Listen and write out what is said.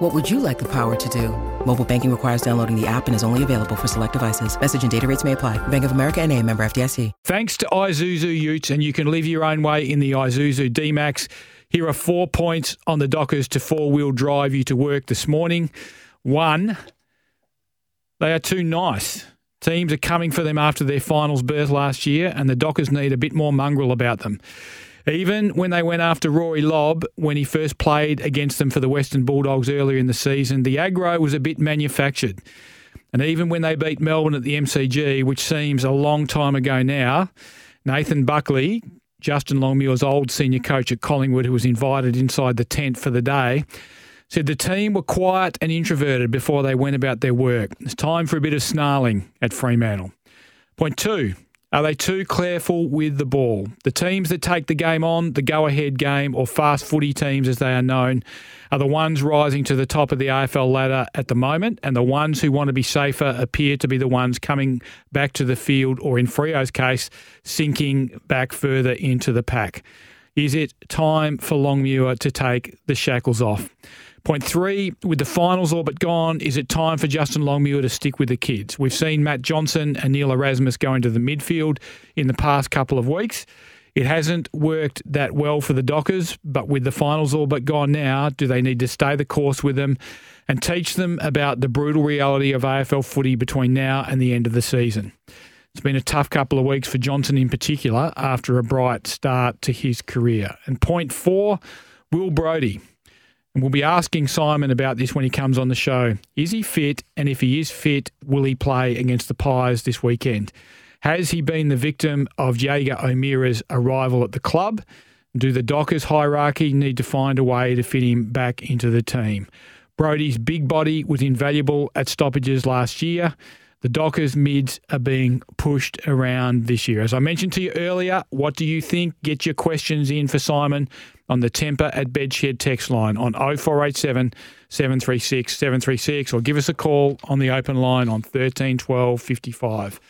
What would you like the power to do? Mobile banking requires downloading the app and is only available for select devices. Message and data rates may apply. Bank of America and a member FDIC. Thanks to Isuzu Utes, and you can live your own way in the Isuzu D-Max. Here are four points on the Dockers to four-wheel drive you to work this morning. One, they are too nice. Teams are coming for them after their finals berth last year, and the Dockers need a bit more mongrel about them. Even when they went after Rory Lobb when he first played against them for the Western Bulldogs earlier in the season, the aggro was a bit manufactured. And even when they beat Melbourne at the MCG, which seems a long time ago now, Nathan Buckley, Justin Longmuir's old senior coach at Collingwood, who was invited inside the tent for the day, said the team were quiet and introverted before they went about their work. It's time for a bit of snarling at Fremantle. Point two, are they too careful with the ball? The teams that take the game on, the go ahead game, or fast footy teams as they are known, are the ones rising to the top of the AFL ladder at the moment, and the ones who want to be safer appear to be the ones coming back to the field, or in Freo's case, sinking back further into the pack. Is it time for Longmuir to take the shackles off? Point three, with the finals all but gone, is it time for Justin Longmuir to stick with the kids? We've seen Matt Johnson and Neil Erasmus go into the midfield in the past couple of weeks. It hasn't worked that well for the Dockers, but with the finals all but gone now, do they need to stay the course with them and teach them about the brutal reality of AFL footy between now and the end of the season? It's been a tough couple of weeks for Johnson in particular after a bright start to his career. And point four, Will Brodie. And we'll be asking Simon about this when he comes on the show. Is he fit? And if he is fit, will he play against the Pies this weekend? Has he been the victim of Jaeger O'Meara's arrival at the club? Do the Dockers hierarchy need to find a way to fit him back into the team? Brodie's big body was invaluable at stoppages last year. The Dockers mids are being pushed around this year. As I mentioned to you earlier, what do you think? Get your questions in for Simon on the Tempur at Bedshed text line on 0487 736 736 or give us a call on the open line on 13 12 55.